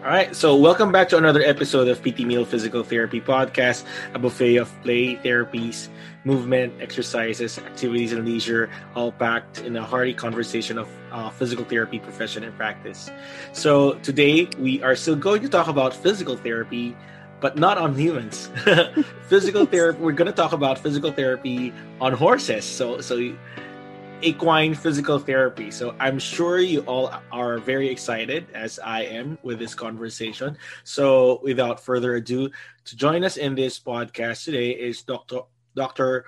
All right, so welcome back to another episode of PT Meal Physical Therapy Podcast, a buffet of play, therapies, movement, exercises, activities, and leisure, all packed in a hearty conversation of uh, physical therapy profession and practice. So today we are still going to talk about physical therapy, but not on humans. physical therapy. We're going to talk about physical therapy on horses. So so equine physical therapy. So I'm sure you all are very excited, as I am, with this conversation. So without further ado, to join us in this podcast today is Dr. Dr.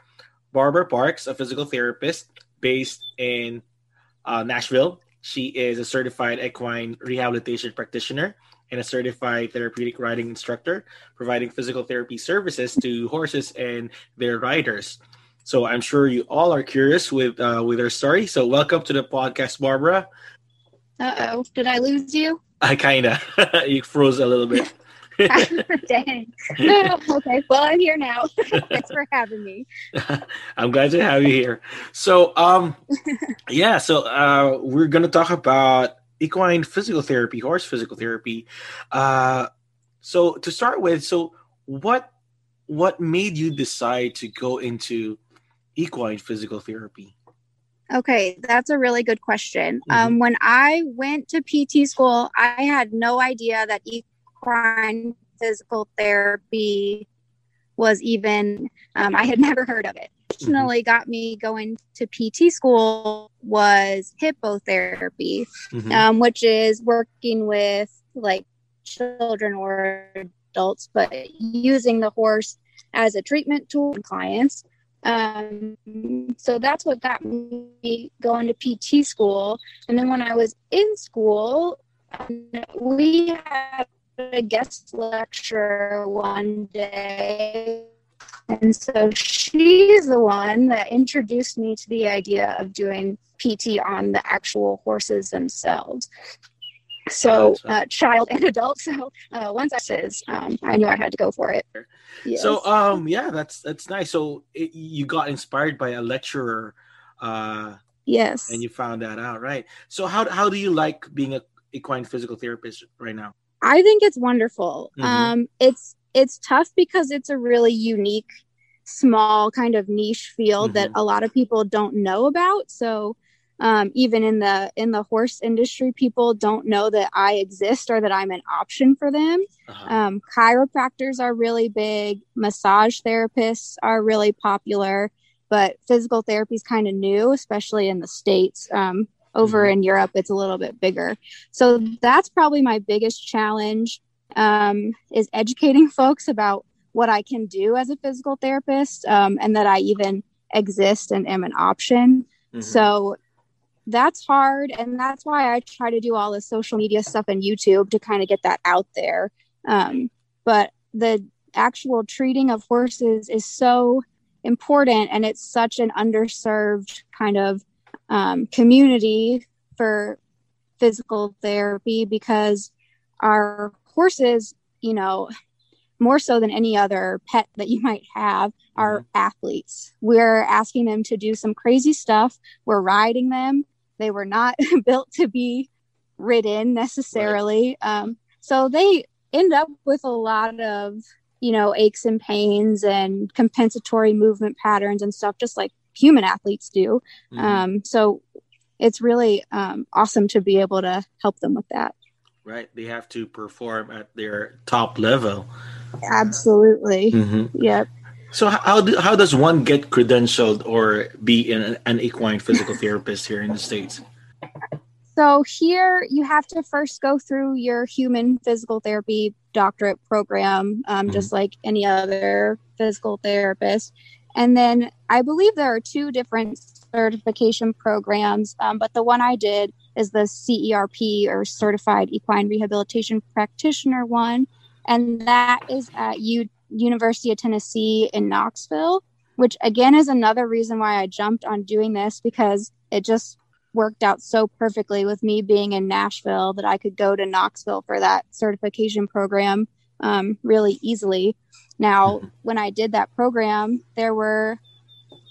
Barbara Parks, a physical therapist based in uh, Nashville. She is a certified equine rehabilitation practitioner and a certified therapeutic riding instructor, providing physical therapy services to horses and their riders. So I'm sure you all are curious with uh, with her story. So welcome to the podcast, Barbara. Uh oh, did I lose you? I kinda. you froze a little bit. Dang. okay, well I'm here now. Thanks for having me. I'm glad to have you here. So um, yeah. So uh, we're gonna talk about equine physical therapy, horse physical therapy. Uh, so to start with, so what what made you decide to go into equine physical therapy? Okay, that's a really good question. Mm-hmm. Um, when I went to PT school, I had no idea that equine physical therapy was even, um, I had never heard of it. Originally mm-hmm. got me going to PT school was hippotherapy, mm-hmm. um, which is working with like children or adults, but using the horse as a treatment tool for clients. Um, so that's what got me going to PT school. And then when I was in school, we had a guest lecturer one day. And so she's the one that introduced me to the idea of doing PT on the actual horses themselves so uh, child and adult so uh, once i says um, i knew i had to go for it. Yes. so um yeah that's that's nice. So it, you got inspired by a lecturer uh yes. and you found that out right? So how, how do you like being a equine physical therapist right now? I think it's wonderful. Mm-hmm. um it's it's tough because it's a really unique small kind of niche field mm-hmm. that a lot of people don't know about. So um, even in the in the horse industry people don't know that i exist or that i'm an option for them uh-huh. um, chiropractors are really big massage therapists are really popular but physical therapy is kind of new especially in the states um, over mm-hmm. in europe it's a little bit bigger so that's probably my biggest challenge um, is educating folks about what i can do as a physical therapist um, and that i even exist and am an option Mm-hmm. So that's hard and that's why i try to do all the social media stuff and youtube to kind of get that out there. Um, but the actual treating of horses is so important and it's such an underserved kind of um, community for physical therapy because our horses you know more so than any other pet that you might have are mm-hmm. athletes. We're asking them to do some crazy stuff. We're riding them they were not built to be ridden necessarily. Right. Um, so they end up with a lot of, you know, aches and pains and compensatory movement patterns and stuff, just like human athletes do. Mm-hmm. Um, so it's really um, awesome to be able to help them with that. Right. They have to perform at their top level. Absolutely. Mm-hmm. Yep. So how do, how does one get credentialed or be an, an equine physical therapist here in the states? So here you have to first go through your human physical therapy doctorate program, um, mm-hmm. just like any other physical therapist. And then I believe there are two different certification programs, um, but the one I did is the CERP or Certified Equine Rehabilitation Practitioner one, and that is at U University of Tennessee in Knoxville, which again is another reason why I jumped on doing this because it just worked out so perfectly with me being in Nashville that I could go to Knoxville for that certification program um, really easily. Now, mm-hmm. when I did that program, there were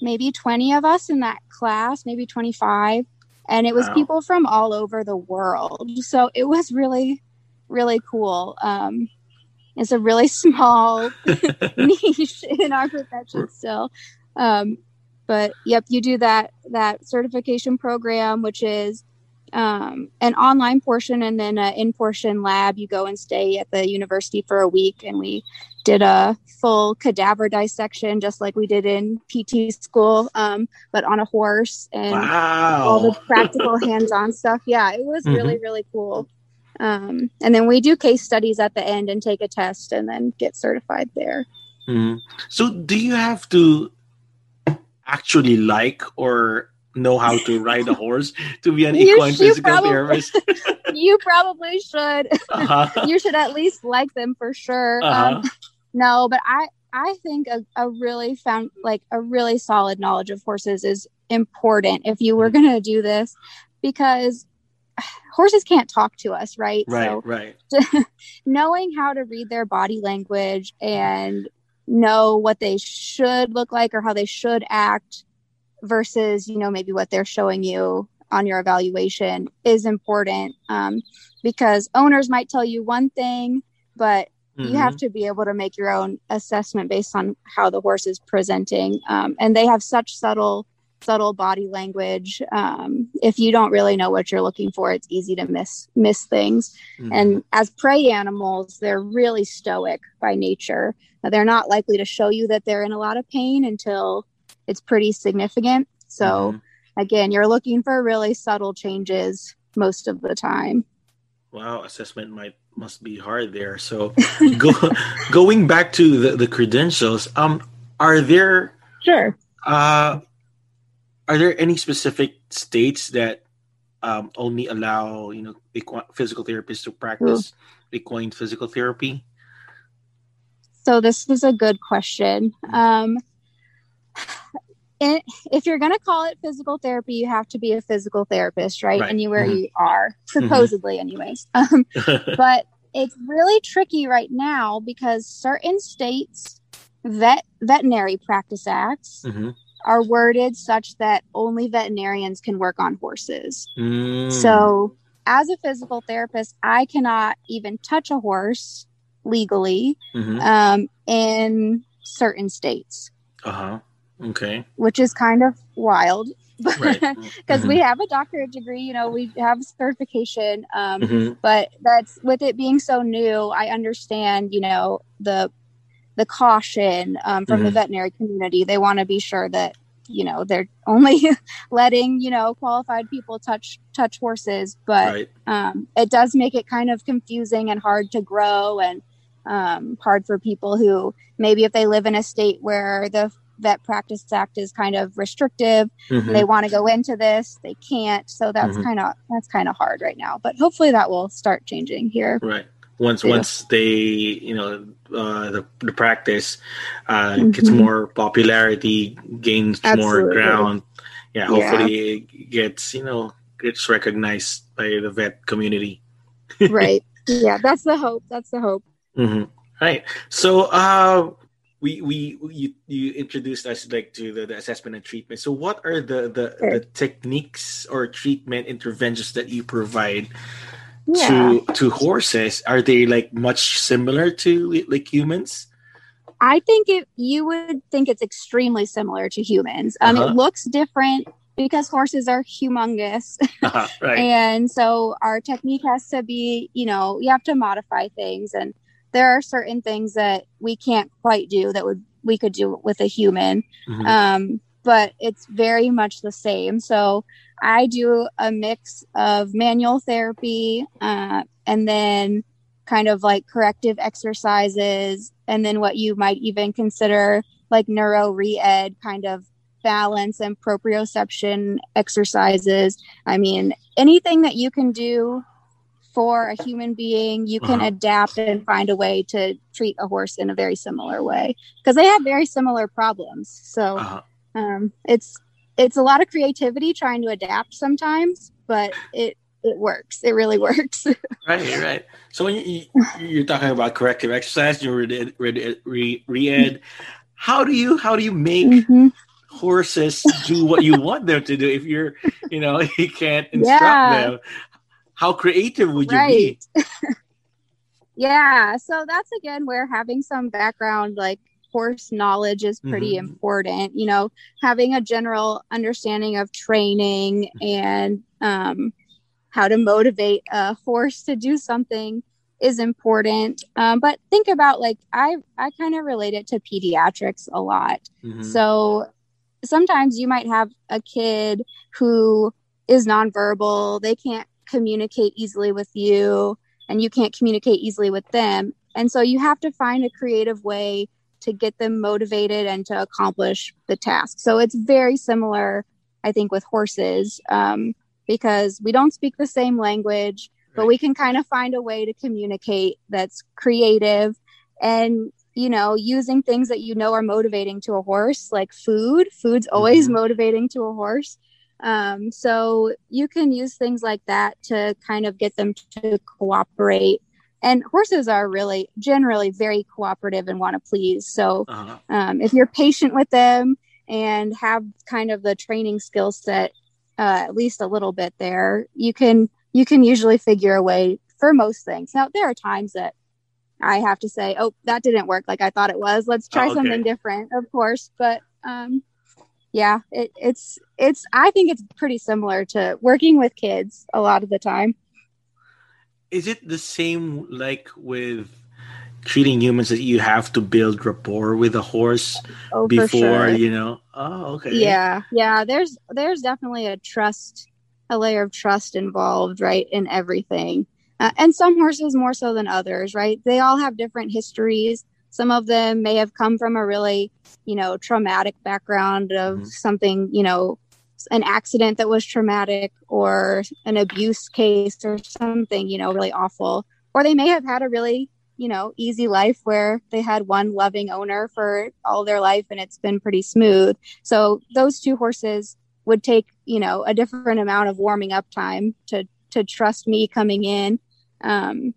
maybe 20 of us in that class, maybe 25, and it was wow. people from all over the world. So it was really really cool. Um, it's a really small niche in our profession still. Um, but yep, you do that that certification program, which is um, an online portion and then an in portion lab. You go and stay at the university for a week, and we did a full cadaver dissection, just like we did in PT school, um, but on a horse and wow. all the practical hands on stuff. Yeah, it was mm-hmm. really, really cool. Um, and then we do case studies at the end and take a test and then get certified there. Mm-hmm. So, do you have to actually like or know how to ride a horse to be an equine physical probably, therapist? you probably should. Uh-huh. you should at least like them for sure. Uh-huh. Um, no, but I I think a, a really found like a really solid knowledge of horses is important if you were mm-hmm. going to do this because horses can't talk to us, right? Right, so, right. knowing how to read their body language and know what they should look like or how they should act versus, you know, maybe what they're showing you on your evaluation is important um, because owners might tell you one thing, but mm-hmm. you have mm-hmm. to be able to make your own assessment based on how the horse is presenting. Um, and they have such subtle subtle body language. Um, if you don't really know what you're looking for, it's easy to miss miss things. Mm-hmm. And as prey animals, they're really stoic by nature. They're not likely to show you that they're in a lot of pain until it's pretty significant. So mm-hmm. again, you're looking for really subtle changes most of the time. Wow, assessment might must be hard there. So go, going back to the, the credentials, um, are there sure uh are there any specific states that um, only allow you know physical therapists to practice Ooh. equine physical therapy? So this is a good question. Um, it, if you're going to call it physical therapy, you have to be a physical therapist, right? right. Anywhere mm-hmm. you are, mm-hmm. supposedly, mm-hmm. anyways. Um, but it's really tricky right now because certain states vet veterinary practice acts mm-hmm are worded such that only veterinarians can work on horses. Mm. So, as a physical therapist, I cannot even touch a horse legally mm-hmm. um, in certain states. Uh huh. Okay. Which is kind of wild because right. mm-hmm. we have a doctorate degree, you know, we have certification. Um, mm-hmm. But that's with it being so new, I understand, you know, the the caution um, from mm-hmm. the veterinary community. They want to be sure that you know they're only letting you know qualified people touch touch horses, but right. um, it does make it kind of confusing and hard to grow and um, hard for people who maybe if they live in a state where the vet practice act is kind of restrictive mm-hmm. they want to go into this they can't so that's mm-hmm. kind of that's kind of hard right now but hopefully that will start changing here right once yeah. once they you know uh, the, the practice uh, mm-hmm. gets more popularity gains Absolutely. more ground yeah hopefully yeah. it gets you know gets recognized by the vet community right yeah that's the hope that's the hope mm-hmm. right so uh we we you, you introduced us like to the, the assessment and treatment so what are the the, sure. the techniques or treatment interventions that you provide yeah. to to horses are they like much similar to like humans i think if you would think it's extremely similar to humans um uh-huh. it looks different because horses are humongous uh-huh, right. and so our technique has to be you know you have to modify things and there are certain things that we can't quite do that would we could do with a human mm-hmm. um but it's very much the same so I do a mix of manual therapy uh, and then kind of like corrective exercises, and then what you might even consider like neuro re-ed kind of balance and proprioception exercises. I mean, anything that you can do for a human being, you can uh-huh. adapt and find a way to treat a horse in a very similar way because they have very similar problems. So uh-huh. Um, it's it's a lot of creativity trying to adapt sometimes, but it it works. It really works. right, right. So when you, you're talking about corrective exercise, you read re, re-ed. How do you how do you make mm-hmm. horses do what you want them to do if you're you know you can't instruct yeah. them? How creative would you right. be? Yeah, so that's again where having some background like horse knowledge is pretty mm-hmm. important. You know, having a general understanding of training and um, how to motivate a horse to do something is important. Um, but think about like I I kind of relate it to pediatrics a lot. Mm-hmm. So sometimes you might have a kid who is nonverbal. They can't communicate easily with you and you can't communicate easily with them. And so you have to find a creative way to get them motivated and to accomplish the task. So it's very similar, I think, with horses um, because we don't speak the same language, but we can kind of find a way to communicate that's creative and you know using things that you know are motivating to a horse like food food's always mm-hmm. motivating to a horse um, so you can use things like that to kind of get them to cooperate and horses are really generally very cooperative and want to please. So uh-huh. um, if you're patient with them and have kind of the training skill set uh, at least a little bit there you can you can usually figure a way for most things. Now there are times that i have to say oh that didn't work like i thought it was. Let's try oh, okay. something different of course. But um, yeah it, it's it's i think it's pretty similar to working with kids a lot of the time is it the same like with treating humans that you have to build rapport with a horse oh, before sure. you know? Oh okay. Yeah. Yeah there's there's definitely a trust a layer of trust involved right in everything. Uh, and some horses more so than others right? They all have different histories. Some of them may have come from a really you know traumatic background of mm-hmm. something you know an accident that was traumatic or an abuse case or something, you know, really awful. Or they may have had a really, you know, easy life where they had one loving owner for all their life and it's been pretty smooth. So those two horses would take, you know, a different amount of warming up time to to trust me coming in. Um,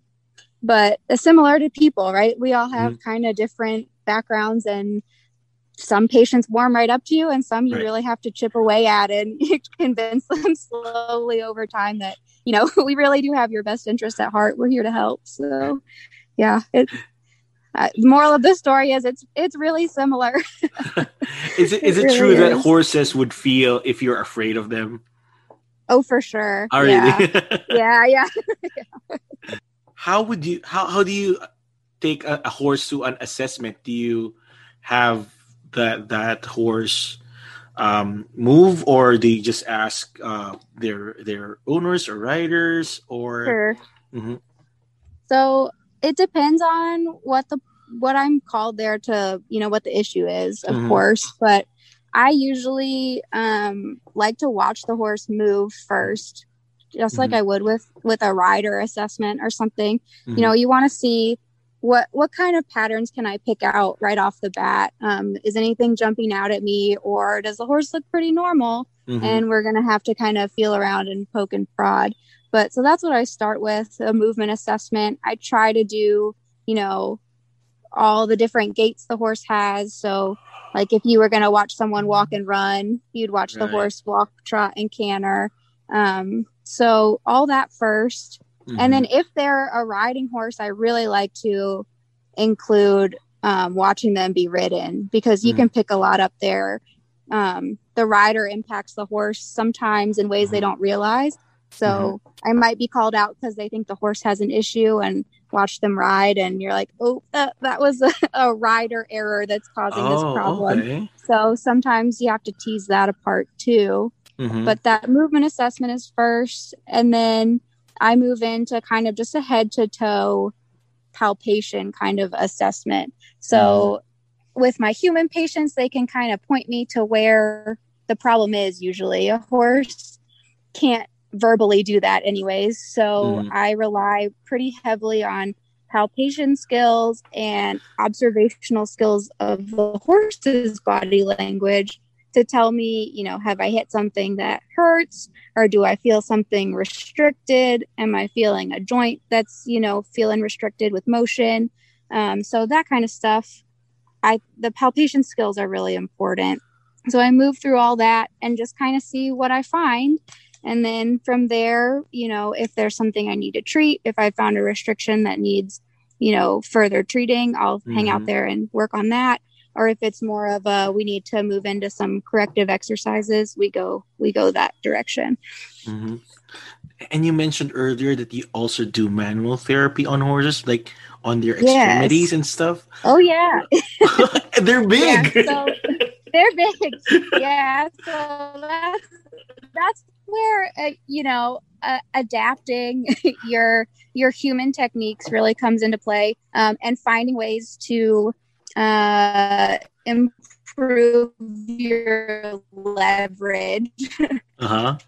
but similar to people, right? We all have mm-hmm. kind of different backgrounds and some patients warm right up to you and some you right. really have to chip away at and convince them slowly over time that you know we really do have your best interest at heart we're here to help so yeah it uh, the moral of the story is it's it's really similar is it is it, it really true is. that horses would feel if you're afraid of them oh for sure oh, really? yeah yeah, yeah. how would you how, how do you take a, a horse to an assessment do you have that that horse um, move, or they just ask uh, their their owners or riders, or sure. mm-hmm. so it depends on what the what I'm called there to you know what the issue is, of mm-hmm. course, but I usually um, like to watch the horse move first, just mm-hmm. like I would with with a rider assessment or something. You know, mm-hmm. you want to see what what kind of patterns can I pick out right off the bat? Um, is anything jumping out at me, or does the horse look pretty normal? Mm-hmm. And we're gonna have to kind of feel around and poke and prod. But so that's what I start with a movement assessment. I try to do, you know, all the different gaits the horse has. So, like if you were going to watch someone walk and run, you'd watch right. the horse walk, trot, and canter. Um, so all that first, Mm-hmm. And then if they're a riding horse, I really like to include um, watching them be ridden because you mm-hmm. can pick a lot up there. Um, the rider impacts the horse sometimes in ways they mm-hmm. don't realize. So mm-hmm. I might be called out because they think the horse has an issue and watch them ride, and you're like, oh, that, that was a, a, rider error that's causing oh, this problem. Okay. So sometimes you have to tease that apart too. Mm-hmm. But that movement assessment is first, and then I move into kind of just a head to toe palpation kind of assessment. So mm-hmm. with my human patients, they can kind of point me to where the problem is usually. A horse can't verbally do that anyways. So mm-hmm. I rely pretty heavily on palpation skills and observational skills of the horse's body language to tell me, you know, have I hit something that hurts or do I feel something restricted? Am I feeling a joint that's, you know, feeling restricted with motion? Um, so that kind of stuff. I the palpation skills are really important. So I move through all that and just kind of see what I find. And then from there, you know, if there's something I need to treat, if I found a restriction that needs, you know, further treating, I'll mm-hmm. hang out mm-hmm. there and work on that. Or if it's more of a we need to move into some corrective exercises, we go we go that direction. Mm-hmm. And you mentioned earlier that you also do manual therapy on horses, like on their extremities yes. and stuff. Oh yeah, they're big. Yeah, so they're big. Yeah, so that's that's where uh, you know uh, adapting your your human techniques really comes into play, um, and finding ways to uh, improve your leverage. uh huh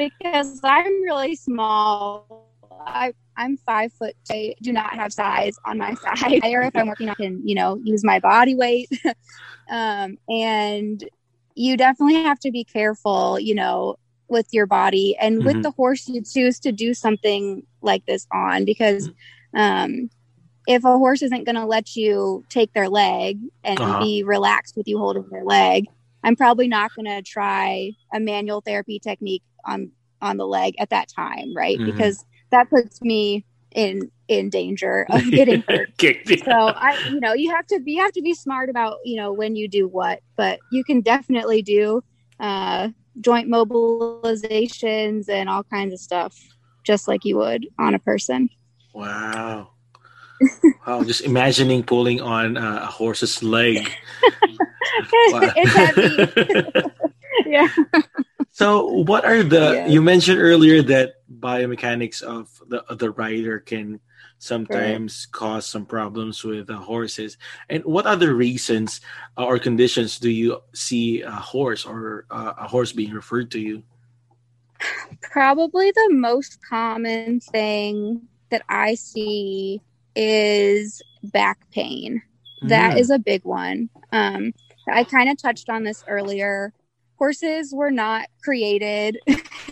because I'm really small. I I'm five foot. I do not have size on my side. Or if I'm working, I can you know use my body weight. um, and you definitely have to be careful, you know, with your body and mm-hmm. with the horse you choose to do something like this on because um, if a horse isn't going to let you take their leg and uh-huh. be relaxed with you holding their leg, I'm probably not going to try a manual therapy technique on on the leg at that time, right? Mm-hmm. Because that puts me in in danger of getting hurt. so I you know, you have to be you have to be smart about, you know, when you do what, but you can definitely do uh joint mobilizations and all kinds of stuff just like you would on a person. Wow. Wow, just imagining pulling on uh, a horse's leg. it's heavy. yeah. So, what are the? Yeah. You mentioned earlier that biomechanics of the the rider can sometimes right. cause some problems with the horses. And what other reasons uh, or conditions do you see a horse or uh, a horse being referred to you? Probably the most common thing that I see is back pain. That mm. is a big one. Um, I kind of touched on this earlier horses were not created,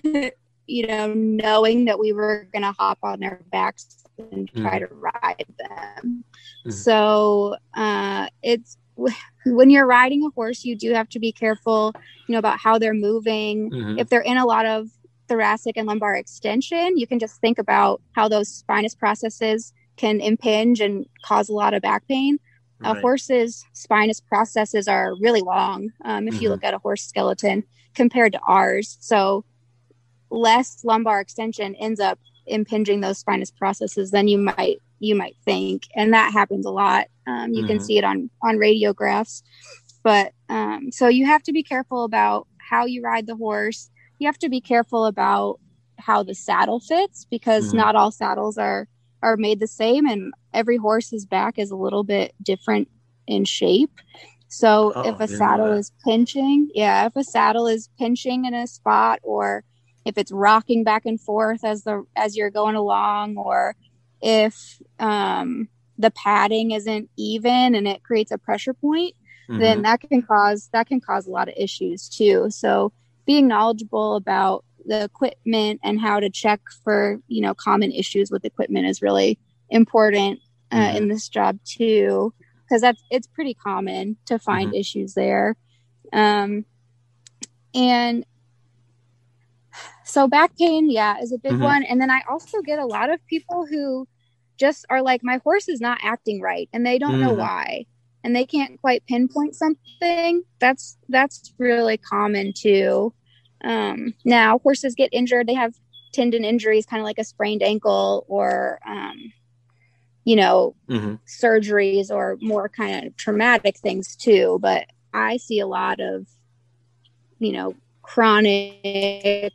you know, knowing that we were going to hop on their backs and try mm. to ride them. Mm. So uh, it's when you're riding a horse, you do have to be careful, you know, about how they're moving. Mm-hmm. If they're in a lot of thoracic and lumbar extension, you can just think about how those spinous processes can impinge and cause a lot of back pain. Right. A horse's spinous processes are really long um, if mm-hmm. you look at a horse skeleton compared to ours. So less lumbar extension ends up impinging those spinous processes than you might you might think, and that happens a lot. Um, you mm-hmm. can see it on on radiographs, but um, so you have to be careful about how you ride the horse. You have to be careful about how the saddle fits because mm-hmm. not all saddles are are made the same and every horse's back is a little bit different in shape. So oh, if a saddle is pinching, yeah, if a saddle is pinching in a spot or if it's rocking back and forth as the as you're going along or if um, the padding isn't even and it creates a pressure point, mm-hmm. then that can cause that can cause a lot of issues too. So being knowledgeable about the equipment and how to check for you know common issues with equipment is really important uh, mm-hmm. in this job too because that's it's pretty common to find mm-hmm. issues there um and so back pain yeah is a big mm-hmm. one and then i also get a lot of people who just are like my horse is not acting right and they don't know mm-hmm. why and they can't quite pinpoint something that's that's really common too um, now, horses get injured, they have tendon injuries, kind of like a sprained ankle or, um, you know, mm-hmm. surgeries or more kind of traumatic things too. But I see a lot of, you know, chronic,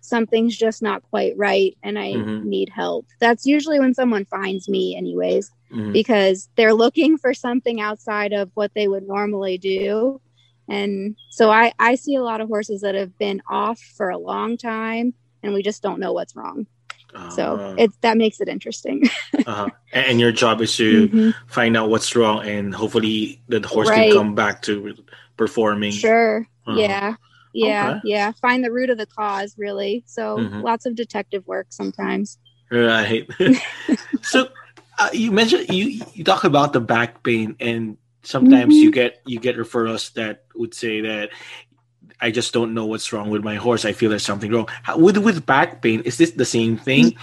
something's just not quite right and I mm-hmm. need help. That's usually when someone finds me, anyways, mm-hmm. because they're looking for something outside of what they would normally do and so I, I see a lot of horses that have been off for a long time and we just don't know what's wrong. Uh, so uh-huh. it that makes it interesting. uh-huh. And your job is to mm-hmm. find out what's wrong and hopefully the horse right. can come back to performing. Sure. Uh-huh. Yeah. Yeah. Okay. Yeah. Find the root of the cause, really. So mm-hmm. lots of detective work sometimes. Right. so uh, you mentioned you, you talk about the back pain and sometimes mm-hmm. you get you get referrals that would say that I just don't know what's wrong with my horse. I feel there's something wrong. How, with with back pain, is this the same thing?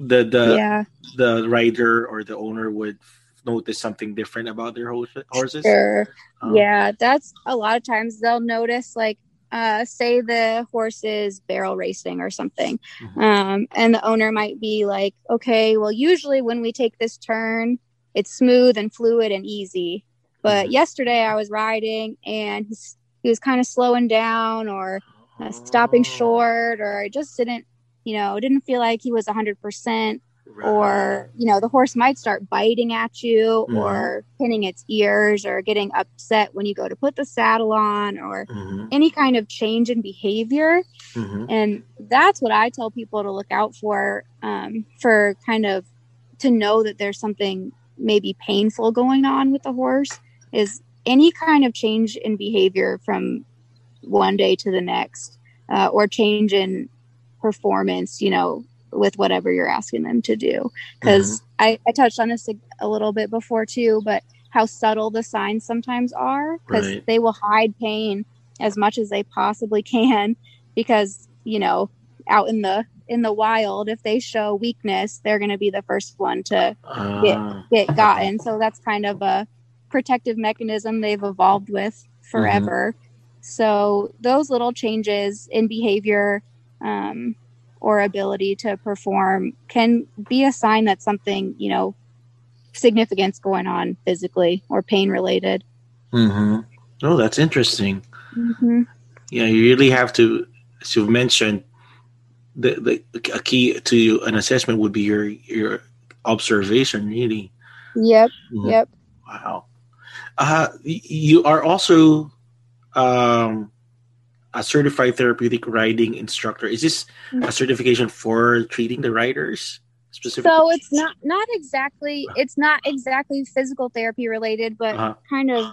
the the yeah. the rider or the owner would notice something different about their horses. Sure. Um, yeah, that's a lot of times they'll notice like uh, say the horse is barrel racing or something. Mm-hmm. Um, and the owner might be like, okay, well, usually when we take this turn, it's smooth and fluid and easy. But mm-hmm. yesterday I was riding and he was kind of slowing down or uh, stopping short, or I just didn't, you know, didn't feel like he was 100%. Right. Or, you know, the horse might start biting at you mm-hmm. or pinning its ears or getting upset when you go to put the saddle on or mm-hmm. any kind of change in behavior. Mm-hmm. And that's what I tell people to look out for, um, for kind of to know that there's something maybe painful going on with the horse is any kind of change in behavior from one day to the next uh, or change in performance, you know, with whatever you're asking them to do. Because mm-hmm. I, I touched on this a, a, little bit before too, but how subtle the signs sometimes are because right. they will hide pain as much as they possibly can because, you know, out in the in the wild if they show weakness they're going to be the first one to uh, get get gotten so that's kind of a protective mechanism they've evolved with forever mm-hmm. So those little changes in behavior um, or ability to perform can be a sign that something, you know, significance going on physically or pain related. Mm-hmm. Oh, that's interesting. Mm-hmm. Yeah, you really have to, as you've mentioned, the, the a key to an assessment would be your your observation. Really. Yep. Mm-hmm. Yep. Wow. Uh, you are also um, a certified therapeutic riding instructor. Is this a mm. certification for treating the riders? Specifically? So it's not not exactly it's not exactly physical therapy related, but uh-huh. kind of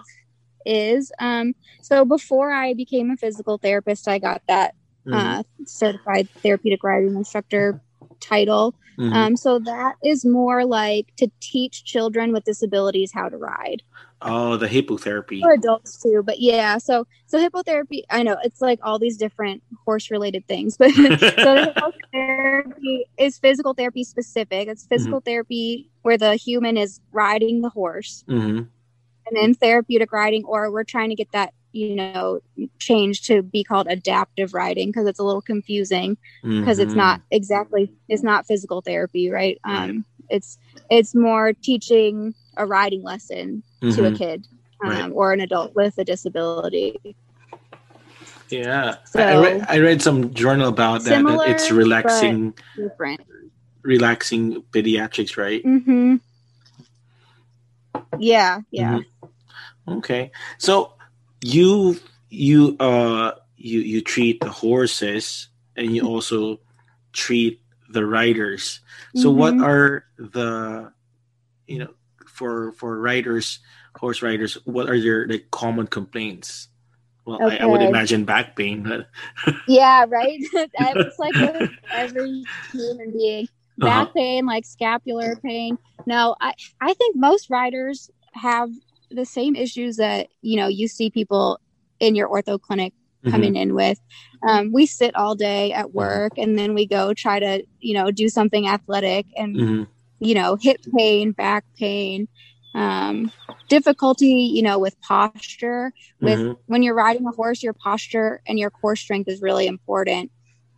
is. Um, so before I became a physical therapist, I got that mm-hmm. uh, certified therapeutic riding instructor title. Mm-hmm. Um, so that is more like to teach children with disabilities how to ride. Oh, the hippotherapy for adults too. But yeah, so so hippotherapy. I know it's like all these different horse related things, but so hippotherapy is physical therapy specific. It's physical mm-hmm. therapy where the human is riding the horse, mm-hmm. and then therapeutic riding, or we're trying to get that you know change to be called adaptive riding because it's a little confusing because mm-hmm. it's not exactly it's not physical therapy right um it's it's more teaching a riding lesson mm-hmm. to a mm-hmm. kid um, right. or an adult with a disability yeah so, I, read, I read some journal about that, similar, that it's relaxing different relaxing pediatrics right mm-hmm yeah yeah mm-hmm. okay so you you uh you you treat the horses and you also treat the riders so mm-hmm. what are the you know for for riders horse riders what are their like common complaints well okay. I, I, would imagine back pain but yeah right it's like every human being uh-huh. back uh-huh. pain like scapular pain no i i think most riders have the same issues that you know you see people in your ortho clinic mm-hmm. coming in with um, we sit all day at mm-hmm. work and then we go try to you know do something athletic and mm-hmm. you know hip pain back pain um, difficulty you know with posture with mm-hmm. when you're riding a horse your posture and your core strength is really important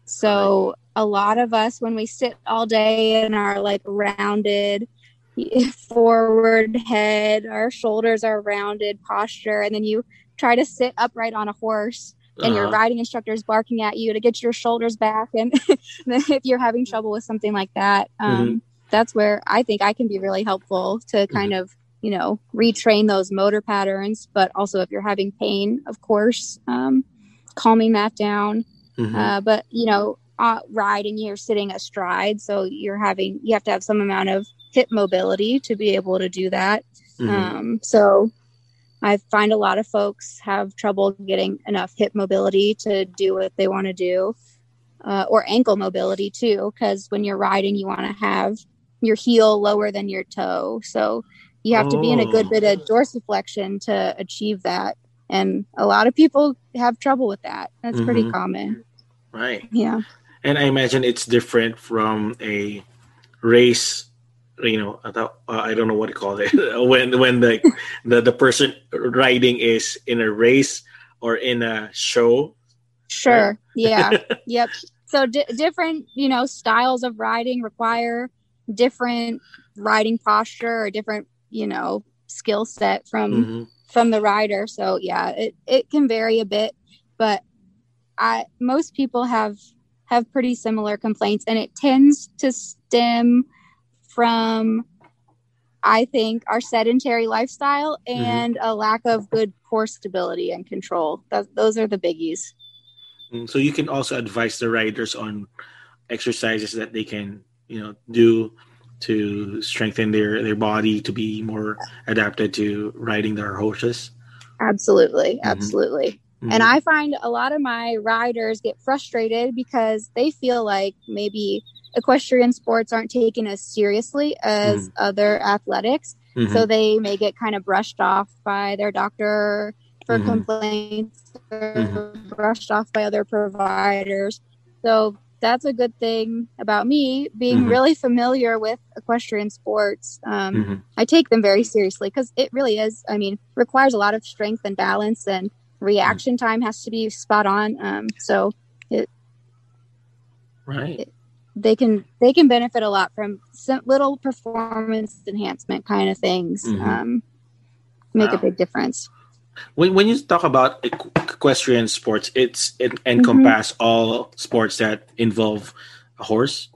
so a lot of us when we sit all day and are like rounded forward head, our shoulders are rounded posture, and then you try to sit upright on a horse and uh-huh. your riding instructor is barking at you to get your shoulders back. And if you're having trouble with something like that, um, mm-hmm. that's where I think I can be really helpful to mm-hmm. kind mm-hmm. of, you know, retrain those motor patterns. But also, if you're having pain, of course, um, calming that down. Mm-hmm. Uh, but, you know, uh, riding, you're sitting astride. So you're having, you have to have some amount of hip mobility to be able to do that. Mm-hmm. Um, so I find a lot of folks have trouble getting enough hip mobility to do what they want to do, uh, or ankle mobility too, because when you're riding, you want to have your heel lower than your toe. So you have oh. to be in a good bit of oh. dorsiflexion to achieve that. And a lot of people have trouble with that. That's mm-hmm. pretty common. Right. Yeah. And I imagine it's different from a race you know thought, uh, I don't know what to call it. When when the, the the person riding is in a race or in a show. Sure. Yeah. Yep. So different you know styles of riding require different riding posture or different you know skill set from mm-hmm. from the rider. So yeah it, it can vary a bit but i most people have have pretty similar complaints and it tends to stem from I think our sedentary lifestyle mm-hmm. and mm-hmm. a lack of good core stability and control. That, those are the biggies. Mm, so you can also advise the riders on exercises that they can, you know, do to strengthen their their body to be more adapted to riding their horses. Absolutely, mm-hmm. absolutely. Mm-hmm. And I find a lot of my riders get frustrated because they feel like maybe equestrian sports aren't taken as seriously as mm-hmm. other athletics. Mm-hmm. So they may get kind of brushed off by their doctor for mm-hmm. complaints or mm-hmm. brushed off by other providers. So that's a good thing about me being mm-hmm. really familiar with equestrian sports. Um, mm-hmm. I take them very seriously because it really is, I mean, requires a lot of strength and balance and reaction time has to be spot on. Um, so it, right. It, they can they can benefit a lot from some little performance enhancement kind of things. Mm-hmm. Um, make wow. a big difference. When when you talk about equestrian sports, it's it encompass mm-hmm. all sports that involve a horse.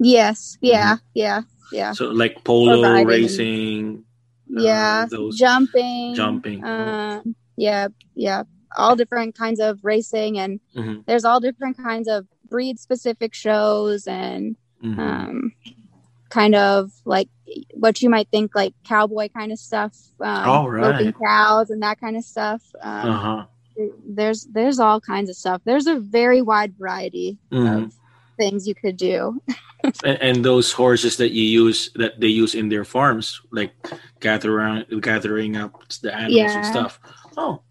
Yes. Yeah. Mm-hmm. Yeah. Yeah. So like polo racing. Yeah. Uh, jumping. Jumping. Uh, yeah. Yeah. All different kinds of racing, and mm-hmm. there's all different kinds of breed specific shows and mm-hmm. um, kind of like what you might think like cowboy kind of stuff, um, oh, right. cows and that kind of stuff. Um, uh-huh. There's there's all kinds of stuff. There's a very wide variety mm-hmm. of things you could do. and, and, those horses that you use that they use in their farms, like gathering gathering up the animals yeah. and stuff. Oh,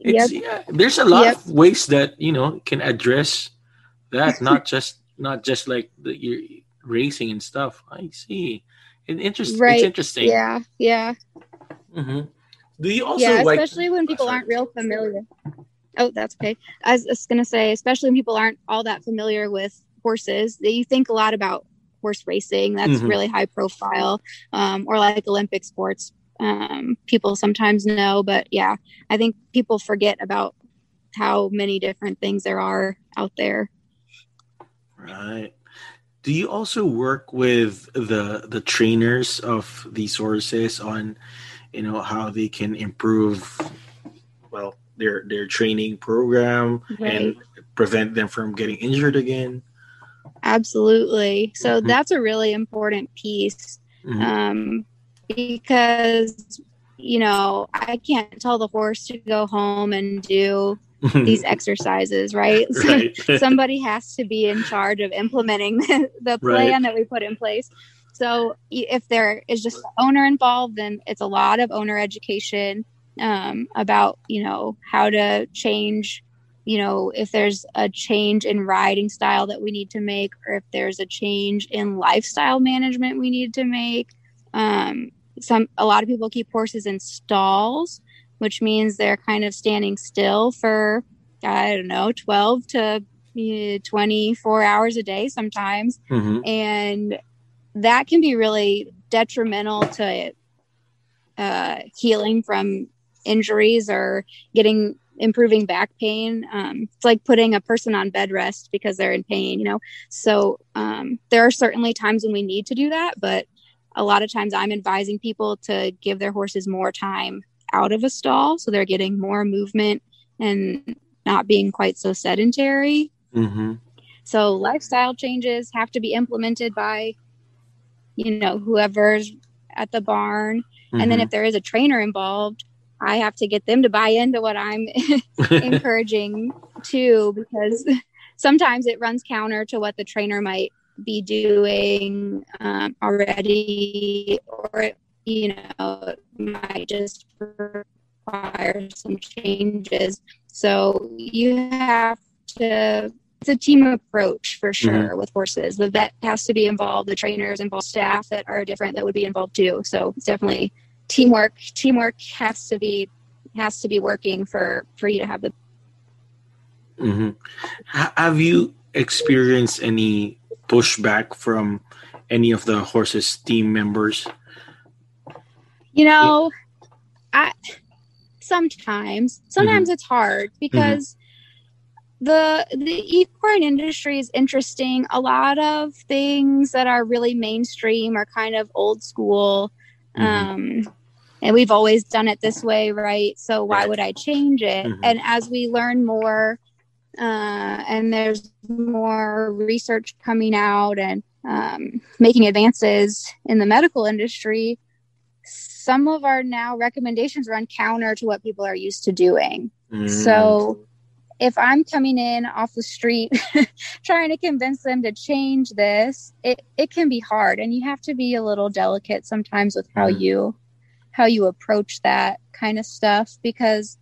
it's, yep. yeah, there's a lot yep. of ways that you know can address that not just not just like the you're racing and stuff. I see. It interesting right. it's interesting. Yeah yeah. Mm-hmm. do you also yeah like, especially when people aren't real familiar. Oh that's okay. I was, I was gonna say especially when people aren't all that familiar with horses that you think a lot about horse racing that's mm-hmm. really high profile um, or like olympic sports um, people sometimes know but yeah i think people forget about how many different things there are out there Right. Do you also work with the the trainers of these horses on, you know, how they can improve, well, their their training program right. and prevent them from getting injured again? Absolutely. So mm-hmm. that's a really important piece, mm-hmm. um, because you know I can't tell the horse to go home and do these exercises, right? right. somebody has to be in charge of implementing the, plan right. that we put in place. So if there is just owner involved, then it's a lot of owner education um, about you know how to change. You know, if there's a change in riding style that we need to make, or if there's a change in lifestyle management we need to make. Um, some a lot of people keep horses in stalls which means they're kind of standing still for, I don't know, 12 to 24 hours a day sometimes. Mm-hmm. And that can be really detrimental to uh, healing from injuries or getting improving back pain. Um, it's like putting a person on bed rest because they're in pain, you know? So um, there are certainly times when we need to do that, but a lot of times I'm advising people to give their horses more time out of a stall so they're getting more movement and not being quite so sedentary mm-hmm. so lifestyle changes have to be implemented by you know whoever's at the barn mm-hmm. and then mm-hmm. if there is a trainer involved i have to get them to buy into what i'm encouraging too because sometimes it runs counter to what the trainer might be doing um, already or you know, might just require some changes. So you have to it's a team approach for sure mm-hmm. with horses. The vet has to be involved, the trainers involved, staff that are different that would be involved too. So it's definitely teamwork. Teamwork has to be has to be working for for you to have the. Mm-hmm. Have you experienced any pushback from any of the horses team members? You know, I sometimes sometimes mm-hmm. it's hard because. Mm-hmm the the equine industry is interesting. A lot of things that are really mainstream are kind of old school. Mm-hmm. Um, and we've always done it this way, right? So why would I change it? Mm-hmm. And as we learn more, uh, and there's more research coming out and um, making advances in the medical industry, some of our now recommendations run counter to what people are used to doing. Mm. So if I'm coming in off the street trying to convince them to change this, it, it can be hard and you have to be a little delicate sometimes with how mm. you how you approach that kind of stuff because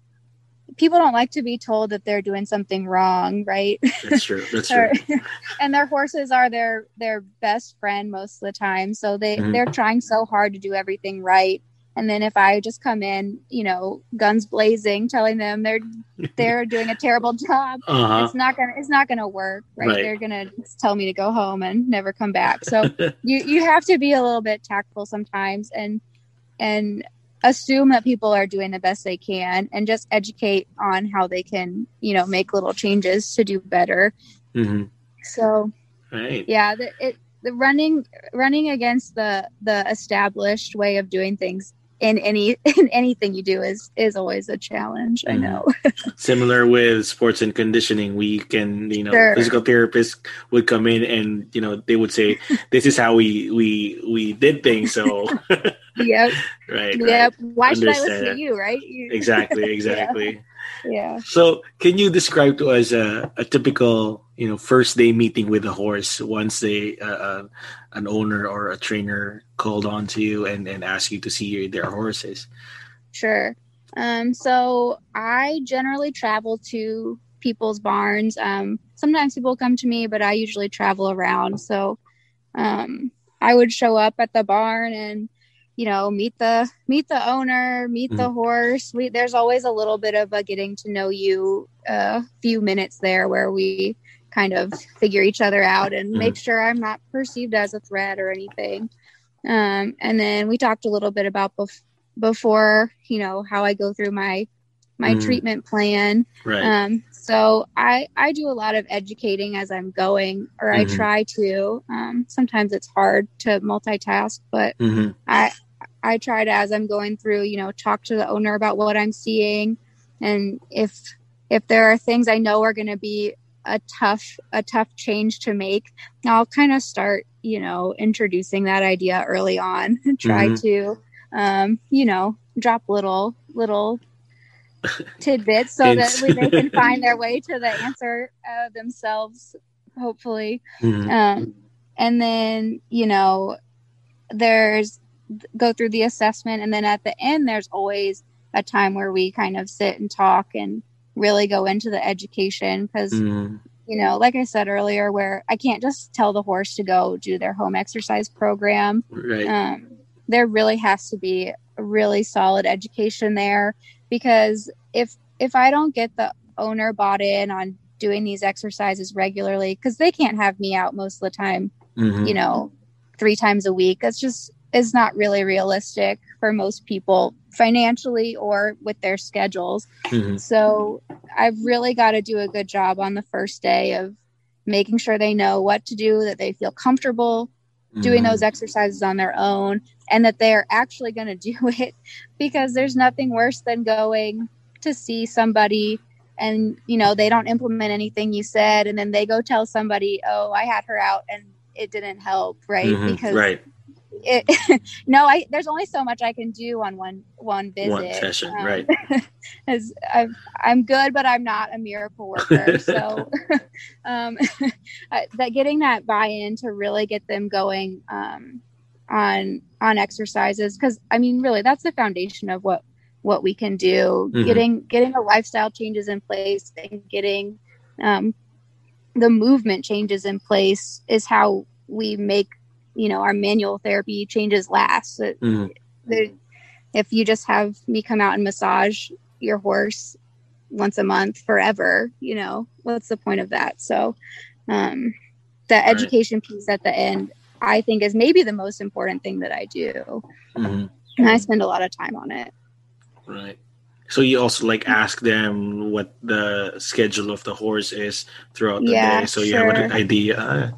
people don't like to be told that they're doing something wrong, right? That's true. That's true. and their horses are their their best friend most of the time, so they mm-hmm. they're trying so hard to do everything right and then if i just come in you know guns blazing telling them they're they're doing a terrible job uh-huh. it's not gonna it's not gonna work right, right. they're gonna tell me to go home and never come back so you you have to be a little bit tactful sometimes and and assume that people are doing the best they can and just educate on how they can you know make little changes to do better mm-hmm. so right. yeah the, it the running running against the the established way of doing things in any in anything you do is is always a challenge. I mm-hmm. know. Similar with sports and conditioning, we can you know sure. physical therapists would come in and you know they would say this is how we we we did things. So yep, right, yep. Right. Why Understand should I listen to you? Right? exactly, exactly. yeah yeah. So, can you describe to us a, a typical, you know, first day meeting with a horse once they uh, uh, an owner or a trainer called on to you and and ask you to see their horses? Sure. Um, so I generally travel to people's barns. Um, sometimes people come to me, but I usually travel around. So um, I would show up at the barn and you know meet the meet the owner meet mm-hmm. the horse we there's always a little bit of a getting to know you a uh, few minutes there where we kind of figure each other out and mm-hmm. make sure i'm not perceived as a threat or anything um, and then we talked a little bit about bef- before you know how i go through my my mm. treatment plan right. um, so i i do a lot of educating as i'm going or mm-hmm. i try to um, sometimes it's hard to multitask but mm-hmm. i I try to, as I'm going through, you know, talk to the owner about what I'm seeing, and if if there are things I know are going to be a tough a tough change to make, I'll kind of start, you know, introducing that idea early on and try mm-hmm. to, um, you know, drop little little tidbits so that they can find their way to the answer uh, themselves, hopefully. Mm-hmm. Um, and then, you know, there's go through the assessment and then at the end there's always a time where we kind of sit and talk and really go into the education because mm. you know like i said earlier where i can't just tell the horse to go do their home exercise program right. um, there really has to be a really solid education there because if if i don't get the owner bought in on doing these exercises regularly because they can't have me out most of the time mm-hmm. you know three times a week that's just is not really realistic for most people financially or with their schedules. Mm-hmm. So I've really got to do a good job on the first day of making sure they know what to do, that they feel comfortable mm-hmm. doing those exercises on their own, and that they're actually going to do it because there's nothing worse than going to see somebody and you know they don't implement anything you said and then they go tell somebody oh i had her out and it didn't help right mm-hmm. because right it, no, I there's only so much I can do on one one visit. One session, um, right? As i am good, but I'm not a miracle worker. so, um, that getting that buy-in to really get them going um, on on exercises, because I mean, really, that's the foundation of what what we can do. Mm-hmm. Getting getting the lifestyle changes in place and getting um, the movement changes in place is how we make you know our manual therapy changes last mm-hmm. the, if you just have me come out and massage your horse once a month forever you know what's the point of that so um the right. education piece at the end i think is maybe the most important thing that i do mm-hmm. and i spend a lot of time on it right so you also like ask them what the schedule of the horse is throughout the yeah, day, so you have an idea. Uh,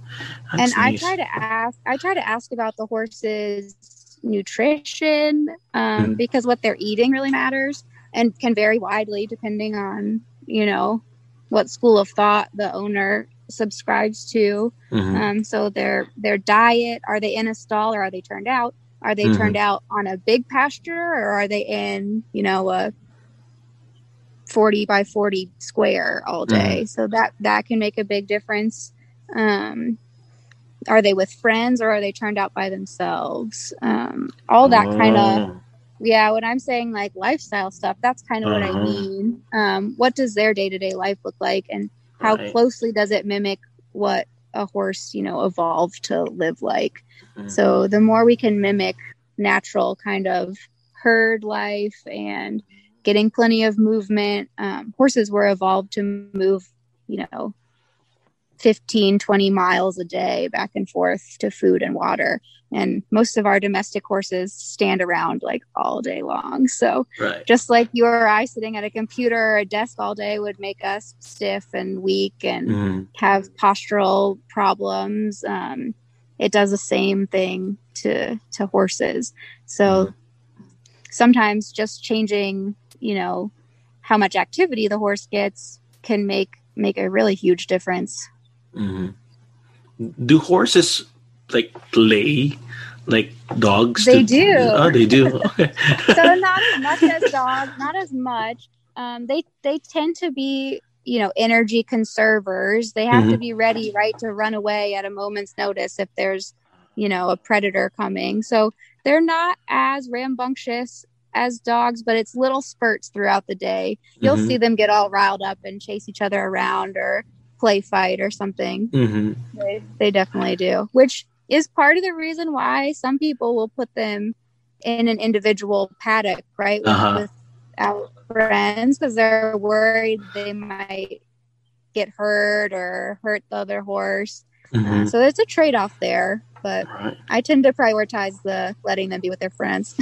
and nice. I try to ask. I try to ask about the horse's nutrition um, mm. because what they're eating really matters and can vary widely depending on you know what school of thought the owner subscribes to. Mm-hmm. Um, so their their diet are they in a stall or are they turned out? Are they mm-hmm. turned out on a big pasture or are they in you know a 40 by 40 square all day. Mm. So that that can make a big difference. Um, are they with friends or are they turned out by themselves? Um, all that kind of oh. yeah. When I'm saying like lifestyle stuff, that's kind of uh-huh. what I uh-huh. mean. Um, what does their day to day life look like, and how right. closely does it mimic what a horse you know evolved to live like? Mm-hmm. So the more we can mimic natural kind of herd life and getting plenty of movement. Um, horses were evolved to move, you know, 15, 20 miles a day back and forth to food and water. And most of our domestic horses stand around like all day long. So, right. just like you or I sitting at a computer or a desk all day would make us stiff and weak and mm. have postural problems, um, it does the same thing to, to horses. So, mm. sometimes just changing you know how much activity the horse gets can make make a really huge difference. Mm-hmm. do horses like play like dogs they do. Oh they do. So not as much as dogs not as much. Um, they they tend to be you know energy conservers. They have mm-hmm. to be ready right to run away at a moment's notice if there's you know a predator coming. So they're not as rambunctious as dogs, but it's little spurts throughout the day. You'll mm-hmm. see them get all riled up and chase each other around or play fight or something. Mm-hmm. They, they definitely do, which is part of the reason why some people will put them in an individual paddock, right? Uh-huh. Without friends because they're worried they might get hurt or hurt the other horse. Mm-hmm. Uh, so there's a trade off there, but right. I tend to prioritize the letting them be with their friends.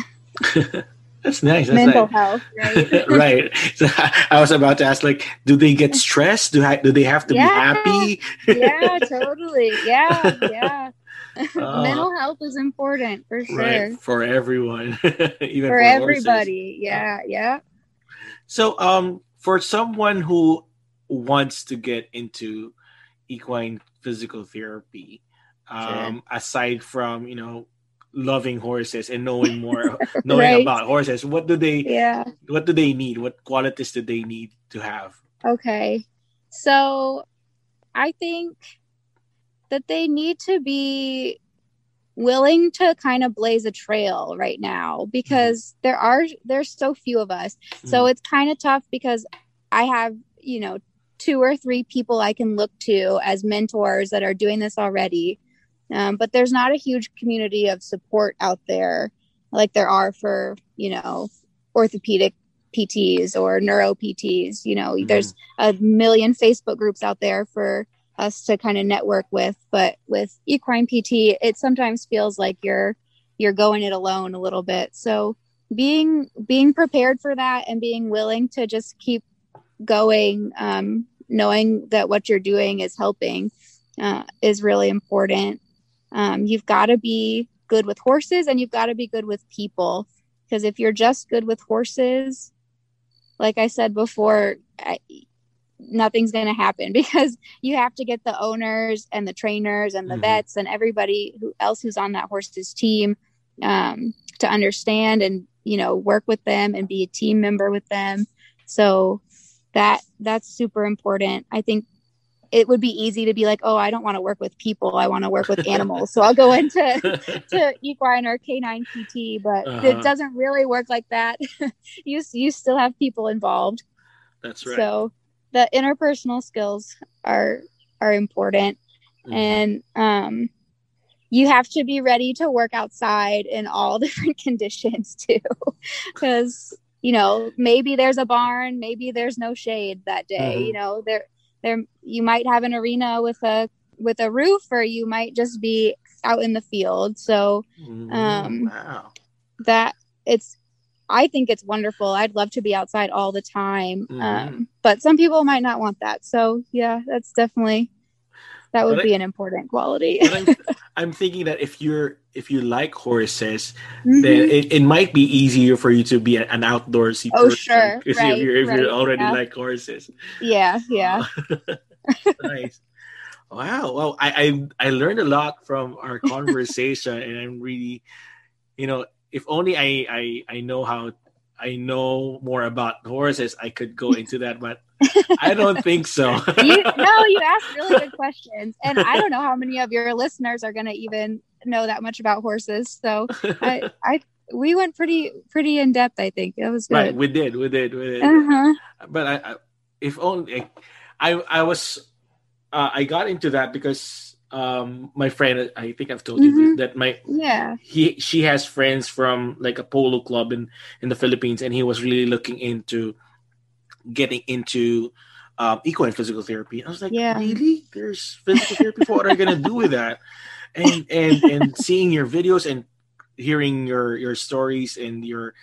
That's nice. That's Mental nice. health, right? right. So I was about to ask, like, do they get stressed? Do I, do they have to yeah. be happy? yeah, totally. Yeah, yeah. Uh, Mental health is important for sure. Right. For everyone, even for, for everybody. Horses. Yeah, yeah. So, um, for someone who wants to get into equine physical therapy, um, sure. aside from you know loving horses and knowing more knowing right. about horses. What do they yeah. what do they need? What qualities do they need to have? Okay. So i think that they need to be willing to kind of blaze a trail right now because mm-hmm. there are there's so few of us. Mm-hmm. so it's kind of tough because i have you know two or three people i can look to as mentors that are doing this already um, but there's not a huge community of support out there like there are for, you know, orthopedic PTs or neuro PTs. You know, mm-hmm. there's a million Facebook groups out there for us to kind of network with. But with equine PT, it sometimes feels like you're you're going it alone a little bit. So being being prepared for that and being willing to just keep going, um, knowing that what you're doing is helping, uh, is really important. Um, you've got to be good with horses and you've got to be good with people. Because if you're just good with horses, like I said before, I, nothing's going to happen because you have to get the owners and the trainers and the mm-hmm. vets and everybody who else who's on that horse's team um, to understand and you know work with them and be a team member with them so that that's super important i think it would be easy to be like, oh, I don't want to work with people. I want to work with animals. so I'll go into to equine or canine PT, but uh-huh. it doesn't really work like that. you you still have people involved. That's right. So the interpersonal skills are are important mm-hmm. and um you have to be ready to work outside in all different conditions too because you know maybe there's a barn maybe there's no shade that day mm-hmm. you know there there you might have an arena with a with a roof or you might just be out in the field so mm-hmm. um wow. that it's i think it's wonderful i'd love to be outside all the time mm-hmm. um but some people might not want that so yeah that's definitely that would but be I, an important quality. I'm, I'm, thinking that if you're if you like horses mm-hmm. then it, it might be easier for you to be an outdoorsy oh person sure. if, you're, if right, you're already yeah. like horses. Yeah yeah. Nice. Wow. Well I, I i learned a lot from our conversation and i'm really you know if only i i i know how I know more about horses, I could go into that, but I don't think so. you, no, you asked really good questions, and I don't know how many of your listeners are going to even know that much about horses. So I, I, we went pretty, pretty in depth. I think it was good. Right, we did, we did, we did. Uh-huh. But I, I, if only I, I was, uh, I got into that because um my friend i think i've told mm-hmm. you that my yeah he she has friends from like a polo club in in the philippines and he was really looking into getting into um equine physical therapy i was like yeah. really there's physical therapy what are you gonna do with that and and and seeing your videos and hearing your your stories and your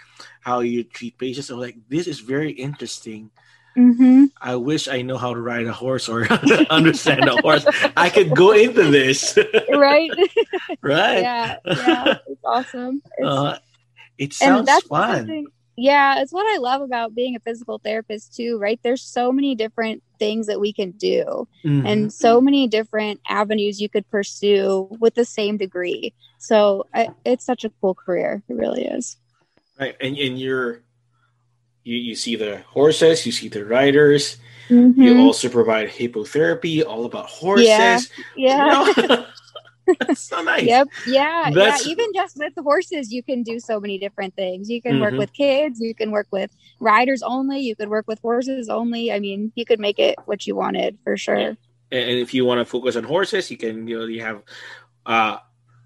how you treat patients i was like this is very interesting Mm-hmm. I wish I know how to ride a horse or understand a horse. I could go into this. right. right. Yeah. Yeah. It's awesome. It's, uh, it sounds fun. Yeah, it's what I love about being a physical therapist too, right? There's so many different things that we can do mm-hmm. and so many different avenues you could pursue with the same degree. So I, it's such a cool career. It really is. Right. And, and you're you, you see the horses, you see the riders. Mm-hmm. You also provide hippotherapy, all about horses. Yeah. yeah. You know? That's so nice. Yep. Yeah. That's... Yeah. Even just with the horses, you can do so many different things. You can mm-hmm. work with kids. You can work with riders only. You could work with horses only. I mean, you could make it what you wanted for sure. And if you want to focus on horses, you can. You know, you have uh,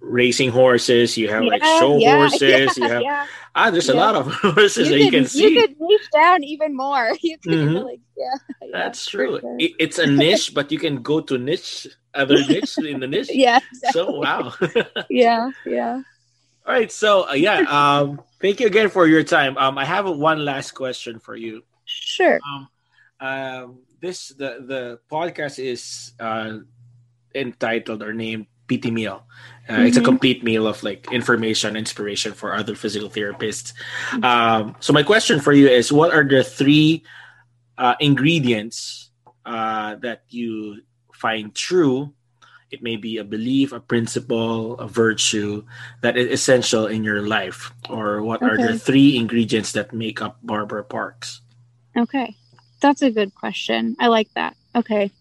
racing horses. You have yeah, like show yeah, horses. Yeah, you have ah, there's a lot of horses you that you can see. You could niche down even more. You could mm-hmm. like, yeah, That's true. Sure. It, it's a niche, but you can go to niche other niche in the niche. Yeah. Exactly. So wow. yeah, yeah. All right. So uh, yeah, um, thank you again for your time. Um, I have one last question for you. Sure. Um, um, this the the podcast is uh entitled or named PT meal. Uh, mm-hmm. It's a mm-hmm. complete meal of like information, inspiration for other physical therapists. Um, so my question for you is: What are the three uh, ingredients uh, that you find true? It may be a belief, a principle, a virtue that is essential in your life. Or what okay. are the three ingredients that make up Barbara Parks? Okay, that's a good question. I like that. Okay.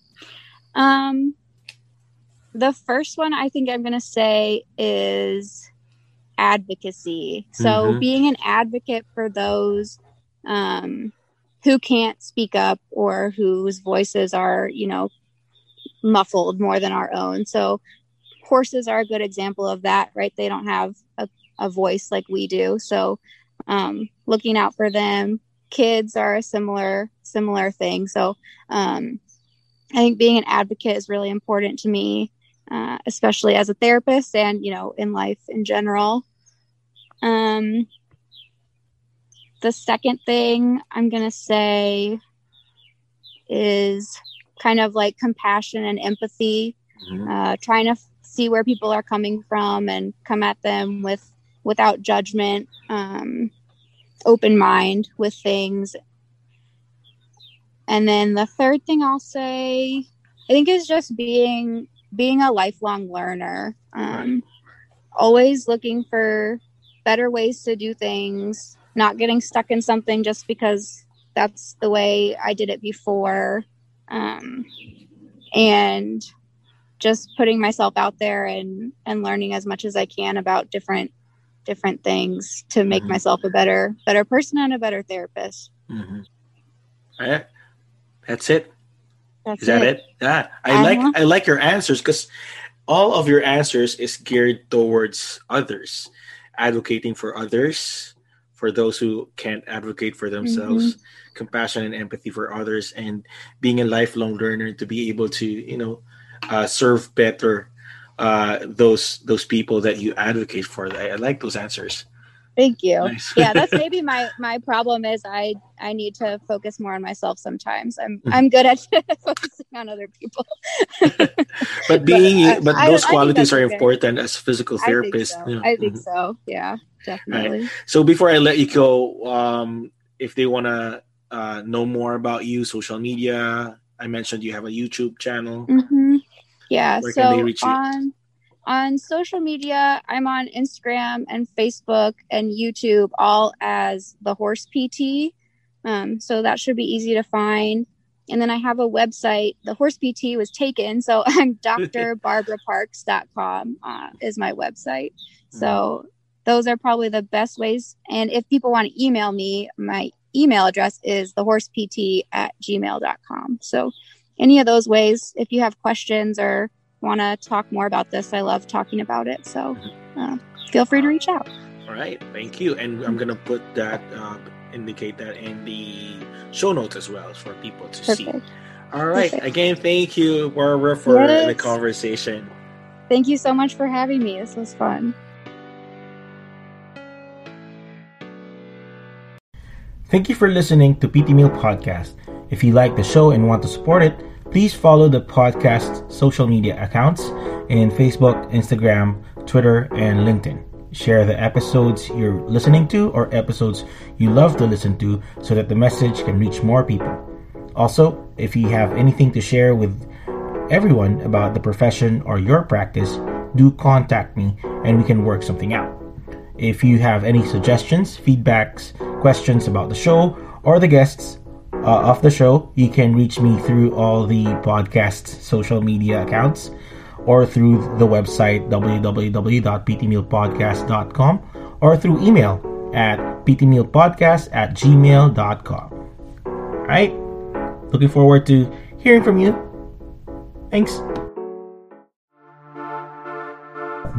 Um, the first one I think I'm going to say is advocacy. So, mm-hmm. being an advocate for those um, who can't speak up or whose voices are, you know, muffled more than our own. So, horses are a good example of that, right? They don't have a, a voice like we do. So, um, looking out for them. Kids are a similar similar thing. So, um, I think being an advocate is really important to me uh, especially as a therapist and you know in life in general um the second thing i'm to say is kind of like compassion and empathy mm-hmm. uh, trying to f- see where people are coming from and come at them with without judgment um, open mind with things and then the third thing i'll say i think is just being being a lifelong learner, um, always looking for better ways to do things, not getting stuck in something just because that's the way I did it before. Um, and just putting myself out there and, and learning as much as I can about different different things to make mm-hmm. myself a better better person and a better therapist. Mm-hmm. Right. That's it. That's is that it? Yeah, I uh-huh. like I like your answers because all of your answers is geared towards others, advocating for others, for those who can't advocate for themselves, mm-hmm. compassion and empathy for others, and being a lifelong learner to be able to you know uh, serve better uh, those those people that you advocate for. I, I like those answers. Thank you. Nice. yeah, that's maybe my my problem is I I need to focus more on myself sometimes. I'm mm-hmm. I'm good at focusing on other people. but being but, but those I, qualities I are important as physical therapists. I think so. I think mm-hmm. so. Yeah, definitely. Right. So before I let you go, um, if they want to uh, know more about you, social media, I mentioned you have a YouTube channel. Mm-hmm. Yeah. Where so on on social media, I'm on Instagram and Facebook and YouTube, all as the Horse PT. Um, so that should be easy to find. And then I have a website. The Horse PT was taken, so I'm drbarbaraparks.com uh, is my website. So those are probably the best ways. And if people want to email me, my email address is thehorsept at gmail.com. So any of those ways, if you have questions or want to talk more about this, I love talking about it. So uh, feel free to reach out. All right. Thank you. And I'm going to put that, uh, indicate that in the show notes as well for people to Perfect. see. All right. Perfect. Again, thank you, Barbara, for yes. the conversation. Thank you so much for having me. This was fun. Thank you for listening to PT Meal Podcast. If you like the show and want to support it, Please follow the podcast social media accounts in Facebook, Instagram, Twitter, and LinkedIn. Share the episodes you're listening to or episodes you love to listen to so that the message can reach more people. Also, if you have anything to share with everyone about the profession or your practice, do contact me and we can work something out. If you have any suggestions, feedbacks, questions about the show or the guests, uh, of the show, you can reach me through all the podcast social media accounts or through the website www.ptmealpodcast.com or through email at ptmealpodcast at gmail.com. Alright? Looking forward to hearing from you. Thanks.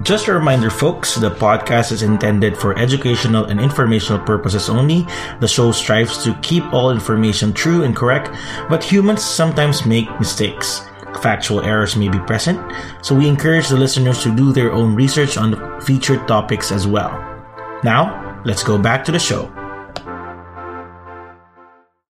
Just a reminder, folks, the podcast is intended for educational and informational purposes only. The show strives to keep all information true and correct, but humans sometimes make mistakes. Factual errors may be present, so we encourage the listeners to do their own research on the featured topics as well. Now, let's go back to the show.